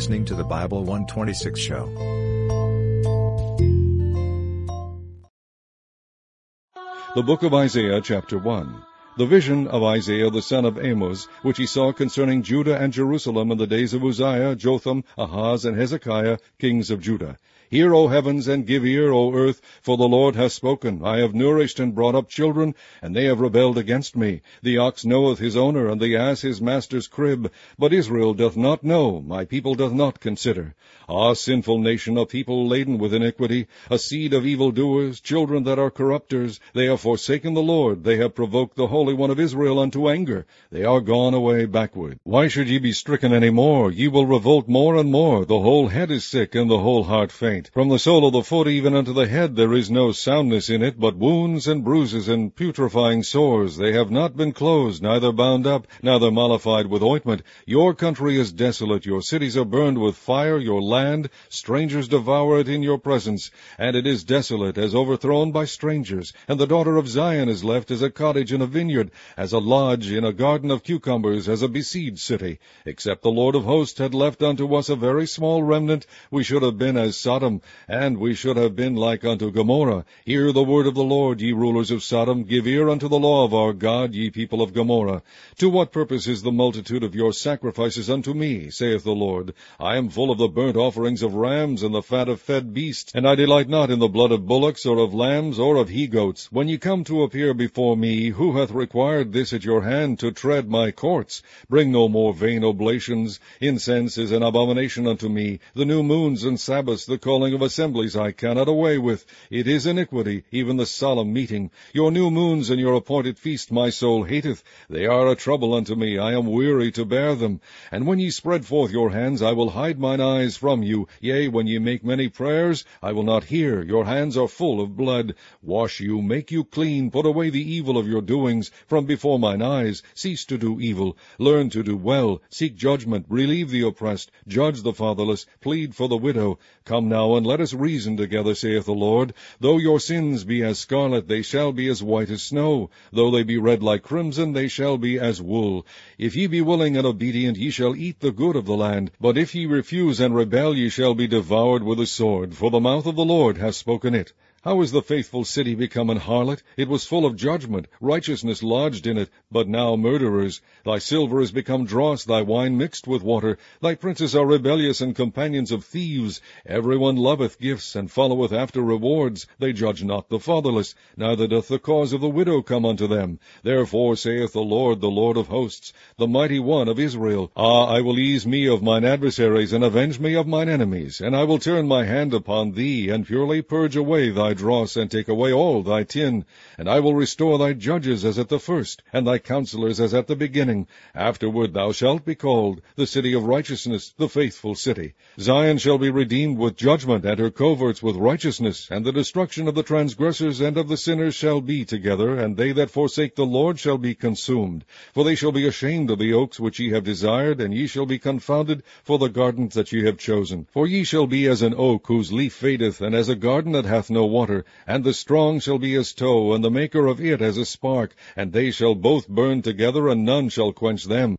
listening to the Bible 126 show. The book of Isaiah, chapter 1. The vision of Isaiah the son of Amos, which he saw concerning Judah and Jerusalem in the days of Uzziah, Jotham, Ahaz, and Hezekiah, kings of Judah. Hear, O heavens, and give ear, O earth, for the Lord hath spoken. I have nourished and brought up children, and they have rebelled against me. The ox knoweth his owner, and the ass his master's crib. But Israel doth not know, my people doth not consider. Ah, sinful nation, a people laden with iniquity, a seed of evildoers, children that are corrupters, they have forsaken the Lord, they have provoked the Holy One of Israel unto anger. They are gone away backward. Why should ye be stricken any more? Ye will revolt more and more. The whole head is sick, and the whole heart faint. From the sole of the foot even unto the head there is no soundness in it, but wounds and bruises and putrefying sores. They have not been closed, neither bound up, neither mollified with ointment. Your country is desolate, your cities are burned with fire, your land, strangers devour it in your presence, and it is desolate, as overthrown by strangers. And the daughter of Zion is left as a cottage in a vineyard, as a lodge in a garden of cucumbers, as a besieged city. Except the Lord of hosts had left unto us a very small remnant, we should have been as Sodom, and we should have been like unto Gomorrah. Hear the word of the Lord, ye rulers of Sodom. Give ear unto the law of our God, ye people of Gomorrah. To what purpose is the multitude of your sacrifices unto me, saith the Lord? I am full of the burnt offerings of rams, and the fat of fed beasts, and I delight not in the blood of bullocks, or of lambs, or of he-goats. When ye come to appear before me, who hath required this at your hand, to tread my courts? Bring no more vain oblations. Incense is an abomination unto me. The new moons and Sabbaths, the calling of assemblies I cannot away with. It is iniquity, even the solemn meeting. Your new moons and your appointed feast my soul hateth. They are a trouble unto me. I am weary to bear them. And when ye spread forth your hands, I will hide mine eyes from you. Yea, when ye make many prayers, I will not hear. Your hands are full of blood. Wash you, make you clean, put away the evil of your doings from before mine eyes. Cease to do evil. Learn to do well. Seek judgment. Relieve the oppressed. Judge the fatherless. Plead for the widow. Come now and let us reason together, saith the Lord. Though your sins be as scarlet, they shall be as white as snow. Though they be red like crimson, they shall be as wool. If ye be willing and obedient, ye shall eat the good of the land. But if ye refuse and rebel, ye shall be devoured with the sword. For the mouth of the Lord hath spoken it. How is the faithful city become an harlot? It was full of judgment, righteousness lodged in it, but now murderers. Thy silver is become dross, thy wine mixed with water. Thy princes are rebellious and companions of thieves. Every one loveth gifts, and followeth after rewards. They judge not the fatherless, neither doth the cause of the widow come unto them. Therefore saith the Lord, the Lord of hosts, the mighty one of Israel, Ah, I will ease me of mine adversaries, and avenge me of mine enemies, and I will turn my hand upon thee, and purely purge away thy thy dross, and take away all thy tin. And I will restore thy judges as at the first, and thy counselors as at the beginning. Afterward thou shalt be called the city of righteousness, the faithful city. Zion shall be redeemed with judgment, and her coverts with righteousness, and the destruction of the transgressors and of the sinners shall be together, and they that forsake the Lord shall be consumed. For they shall be ashamed of the oaks which ye have desired, and ye shall be confounded for the gardens that ye have chosen. For ye shall be as an oak whose leaf fadeth, and as a garden that hath no water water, and the strong shall be as tow, and the maker of it as a spark, and they shall both burn together, and none shall quench them.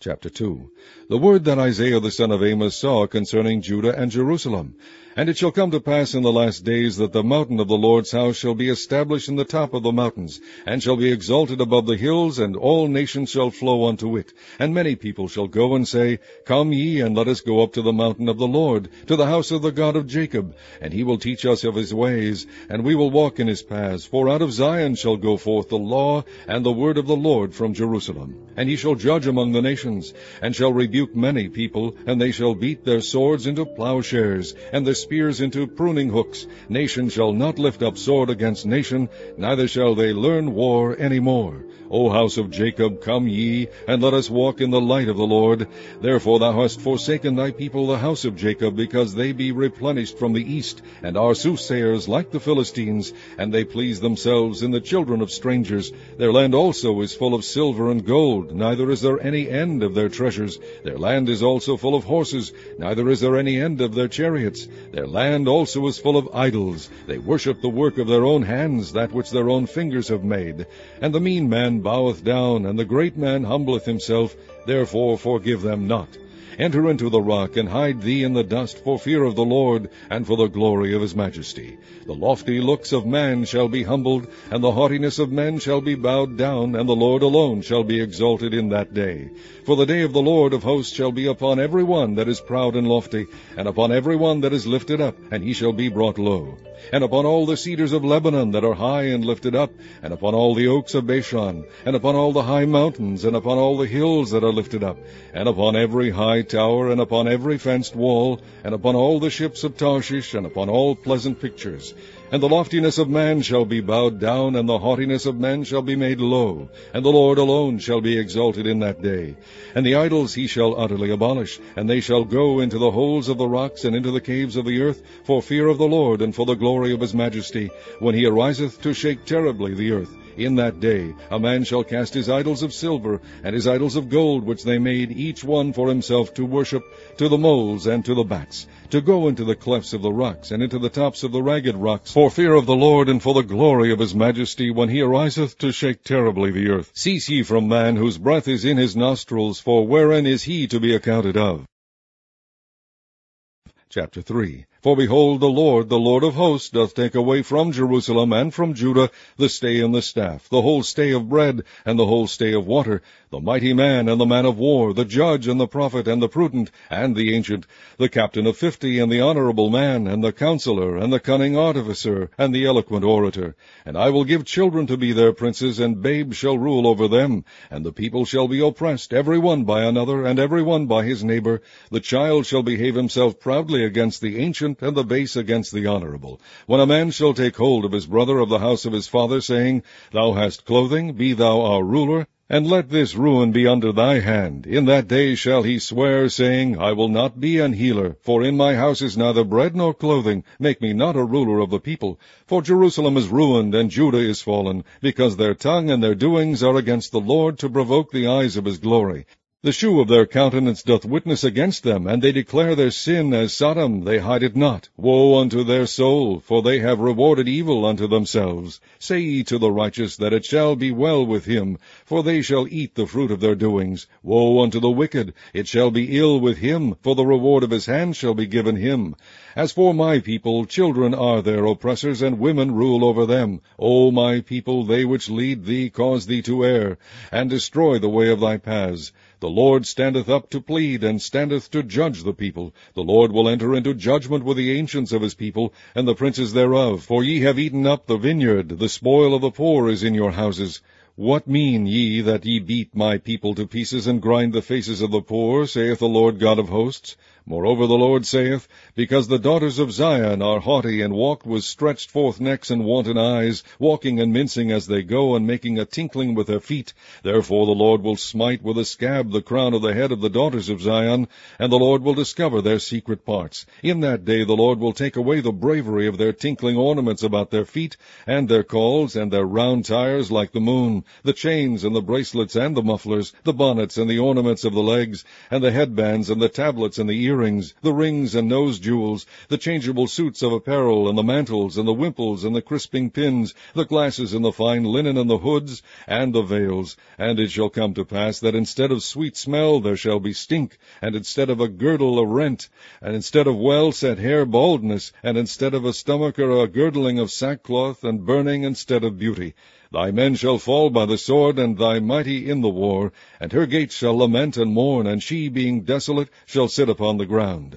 Chapter 2 The word that Isaiah the son of Amos saw concerning Judah and Jerusalem. And it shall come to pass in the last days that the mountain of the Lord's house shall be established in the top of the mountains, and shall be exalted above the hills, and all nations shall flow unto it. And many people shall go and say, Come ye, and let us go up to the mountain of the Lord, to the house of the God of Jacob, and he will teach us of his ways, and we will walk in his paths. For out of Zion shall go forth the law and the word of the Lord from Jerusalem. And he shall judge among the nations, and shall rebuke many people, and they shall beat their swords into plowshares, and their spears into pruning hooks. Nation shall not lift up sword against nation, neither shall they learn war any more. O house of Jacob, come ye, and let us walk in the light of the Lord. Therefore thou hast forsaken thy people, the house of Jacob, because they be replenished from the east, and are soothsayers like the Philistines, and they please themselves in the children of strangers. Their land also is full of silver and gold, neither is there any end of their treasures. Their land is also full of horses, neither is there any end of their chariots. Their land also is full of idols. They worship the work of their own hands, that which their own fingers have made. And the mean man boweth down, and the great man humbleth himself, therefore forgive them not. Enter into the rock, and hide thee in the dust, for fear of the Lord, and for the glory of his majesty. The lofty looks of man shall be humbled, and the haughtiness of men shall be bowed down, and the Lord alone shall be exalted in that day. For the day of the Lord of hosts shall be upon every one that is proud and lofty, and upon every one that is lifted up, and he shall be brought low. And upon all the cedars of Lebanon that are high and lifted up, and upon all the oaks of Bashan, and upon all the high mountains, and upon all the hills that are lifted up, and upon every high tower, and upon every fenced wall, and upon all the ships of Tarshish, and upon all pleasant pictures. And the loftiness of man shall be bowed down, and the haughtiness of men shall be made low, and the Lord alone shall be exalted in that day. And the idols he shall utterly abolish, and they shall go into the holes of the rocks, and into the caves of the earth, for fear of the Lord, and for the glory of his majesty, when he ariseth to shake terribly the earth. In that day a man shall cast his idols of silver, and his idols of gold, which they made each one for himself to worship, to the moles and to the bats, to go into the clefts of the rocks, and into the tops of the ragged rocks, for fear of the Lord, and for the glory of his majesty, when he ariseth to shake terribly the earth. Cease ye from man, whose breath is in his nostrils, for wherein is he to be accounted of? Chapter 3 For behold, the Lord, the Lord of hosts, doth take away from Jerusalem and from Judah the stay and the staff, the whole stay of bread, and the whole stay of water, the mighty man and the man of war, the judge and the prophet, and the prudent, and the ancient, the captain of fifty, and the honorable man, and the counselor, and the cunning artificer, and the eloquent orator. And I will give children to be their princes, and babes shall rule over them. And the people shall be oppressed, every one by another, and every one by his neighbor. The child shall behave himself proudly against the ancient, and the base against the honorable. When a man shall take hold of his brother of the house of his father, saying, Thou hast clothing, be thou our ruler, and let this ruin be under thy hand. In that day shall he swear, saying, I will not be an healer, for in my house is neither bread nor clothing. Make me not a ruler of the people. For Jerusalem is ruined, and Judah is fallen, because their tongue and their doings are against the Lord to provoke the eyes of his glory. The shoe of their countenance doth witness against them, and they declare their sin as Sodom, they hide it not. Woe unto their soul, for they have rewarded evil unto themselves. Say ye to the righteous that it shall be well with him, for they shall eat the fruit of their doings. Woe unto the wicked, it shall be ill with him, for the reward of his hand shall be given him. As for my people, children are their oppressors, and women rule over them. O my people, they which lead thee cause thee to err, and destroy the way of thy paths. The Lord standeth up to plead, and standeth to judge the people. The Lord will enter into judgment with the ancients of his people, and the princes thereof. For ye have eaten up the vineyard, the spoil of the poor is in your houses. What mean ye that ye beat my people to pieces, and grind the faces of the poor, saith the Lord God of hosts? Moreover the Lord saith, Because the daughters of Zion are haughty, and walk with stretched forth necks and wanton eyes, walking and mincing as they go, and making a tinkling with their feet, therefore the Lord will smite with a scab the crown of the head of the daughters of Zion, and the Lord will discover their secret parts. In that day the Lord will take away the bravery of their tinkling ornaments about their feet, and their cauls, and their round tires like the moon, the chains and the bracelets and the mufflers, the bonnets and the ornaments of the legs, and the headbands and the tablets and the ears earrings, the rings and nose jewels, the changeable suits of apparel, and the mantles, and the wimples, and the crisping pins, the glasses, and the fine linen, and the hoods, and the veils. And it shall come to pass that instead of sweet smell there shall be stink, and instead of a girdle a rent, and instead of well set hair baldness, and instead of a stomacher a girdling of sackcloth, and burning instead of beauty. Thy men shall fall by the sword, and thy mighty in the war, and her gates shall lament and mourn, and she, being desolate, shall sit upon the ground.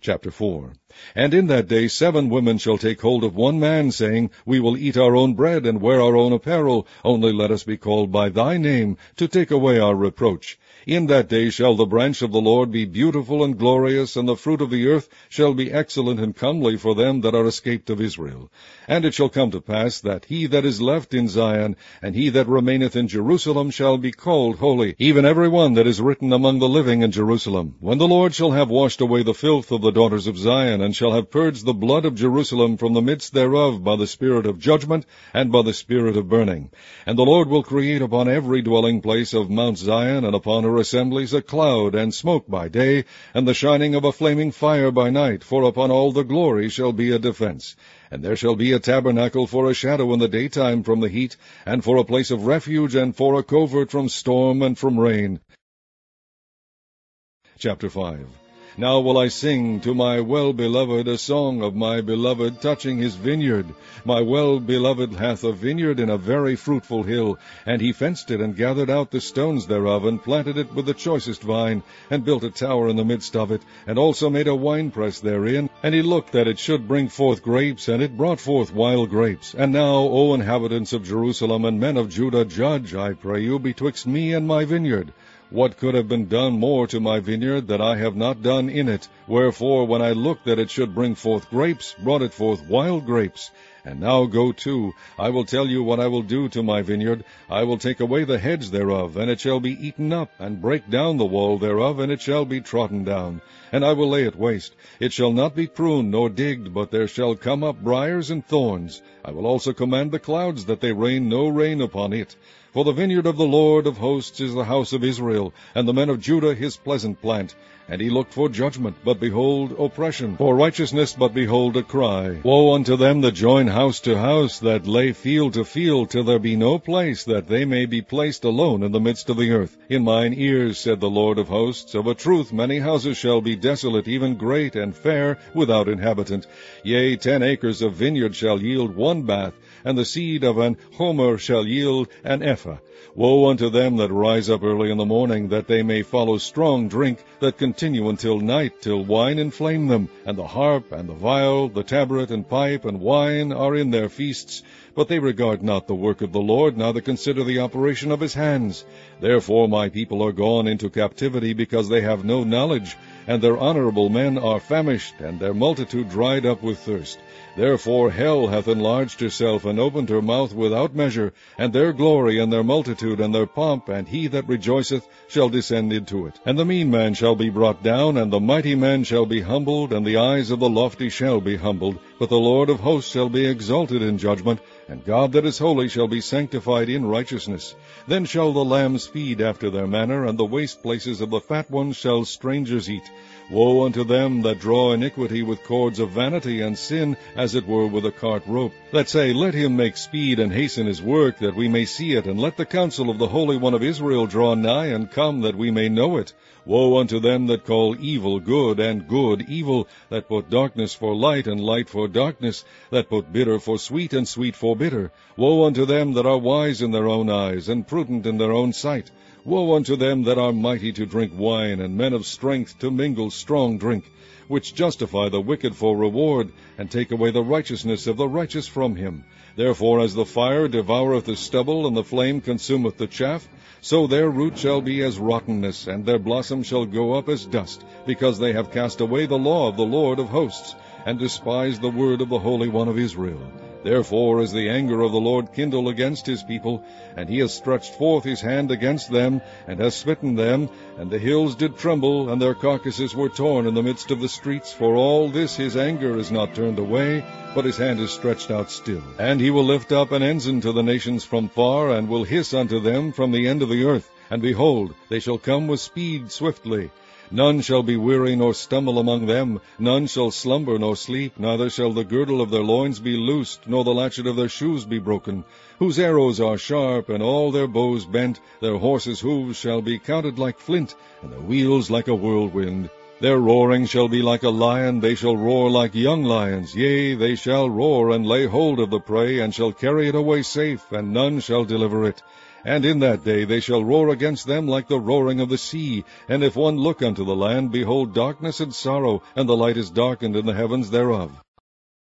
Chapter 4 And in that day seven women shall take hold of one man, saying, We will eat our own bread, and wear our own apparel, only let us be called by thy name, to take away our reproach. In that day shall the branch of the Lord be beautiful and glorious, and the fruit of the earth shall be excellent and comely for them that are escaped of Israel. And it shall come to pass that he that is left in Zion, and he that remaineth in Jerusalem, shall be called holy, even every one that is written among the living in Jerusalem. When the Lord shall have washed away the filth of the daughters of Zion, and shall have purged the blood of Jerusalem from the midst thereof by the spirit of judgment, and by the spirit of burning. And the Lord will create upon every dwelling place of Mount Zion, and upon her assemblies a cloud and smoke by day, and the shining of a flaming fire by night, for upon all the glory shall be a defence. And there shall be a tabernacle for a shadow in the daytime from the heat, and for a place of refuge, and for a covert from storm and from rain. Chapter 5 now will I sing to my well-beloved a song of my beloved touching his vineyard. My well-beloved hath a vineyard in a very fruitful hill, and he fenced it, and gathered out the stones thereof, and planted it with the choicest vine, and built a tower in the midst of it, and also made a winepress therein. And he looked that it should bring forth grapes, and it brought forth wild grapes. And now, O inhabitants of Jerusalem, and men of Judah, judge, I pray you, betwixt me and my vineyard. What could have been done more to my vineyard that I have not done in it? Wherefore, when I looked that it should bring forth grapes, brought it forth wild grapes. And now go to, I will tell you what I will do to my vineyard. I will take away the hedge thereof, and it shall be eaten up, and break down the wall thereof, and it shall be trodden down. And I will lay it waste. It shall not be pruned nor digged, but there shall come up briers and thorns. I will also command the clouds that they rain no rain upon it. For the vineyard of the Lord of hosts is the house of Israel, and the men of Judah his pleasant plant. And he looked for judgment, but behold oppression, for righteousness, but behold a cry. Woe unto them that join house to house, that lay field to field, till there be no place, that they may be placed alone in the midst of the earth. In mine ears, said the Lord of hosts, of a truth many houses shall be desolate, even great and fair, without inhabitant. Yea, ten acres of vineyard shall yield one bath, and the seed of an homer shall yield an ephah. Woe unto them that rise up early in the morning, that they may follow strong drink, that continue until night, till wine inflame them, and the harp, and the viol, the tabret, and pipe, and wine are in their feasts, but they regard not the work of the Lord, neither consider the operation of his hands. Therefore my people are gone into captivity, because they have no knowledge, and their honorable men are famished, and their multitude dried up with thirst. Therefore hell hath enlarged herself, and opened her mouth without measure, and their glory, and their multitude, and their pomp, and he that rejoiceth shall descend into it. And the mean man shall be brought down, and the mighty man shall be humbled, and the eyes of the lofty shall be humbled. But the Lord of hosts shall be exalted in judgment, and God that is holy shall be sanctified in righteousness. Then shall the lambs feed after their manner, and the waste places of the fat ones shall strangers eat. Woe unto them that draw iniquity with cords of vanity, and sin as it were with a cart rope, that say, Let him make speed and hasten his work, that we may see it, and let the counsel of the Holy One of Israel draw nigh and come, that we may know it. Woe unto them that call evil good, and good evil, that put darkness for light, and light for darkness, that put bitter for sweet, and sweet for bitter. Woe unto them that are wise in their own eyes, and prudent in their own sight. Woe unto them that are mighty to drink wine, and men of strength to mingle strong drink, which justify the wicked for reward, and take away the righteousness of the righteous from him. Therefore as the fire devoureth the stubble, and the flame consumeth the chaff, so their root shall be as rottenness, and their blossom shall go up as dust, because they have cast away the law of the Lord of hosts, and despised the word of the Holy One of Israel. Therefore is the anger of the Lord kindled against his people, and he has stretched forth his hand against them, and has smitten them, and the hills did tremble, and their carcasses were torn in the midst of the streets. For all this his anger is not turned away, but his hand is stretched out still. And he will lift up an ensign to the nations from far, and will hiss unto them from the end of the earth. And behold, they shall come with speed swiftly. None shall be weary nor stumble among them, none shall slumber nor sleep, neither shall the girdle of their loins be loosed, nor the latchet of their shoes be broken, whose arrows are sharp, and all their bows bent, their horses' hoofs shall be counted like flint, and their wheels like a whirlwind. Their roaring shall be like a lion, they shall roar like young lions, yea, they shall roar and lay hold of the prey, and shall carry it away safe, and none shall deliver it. And in that day they shall roar against them like the roaring of the sea. And if one look unto the land, behold darkness and sorrow, and the light is darkened in the heavens thereof.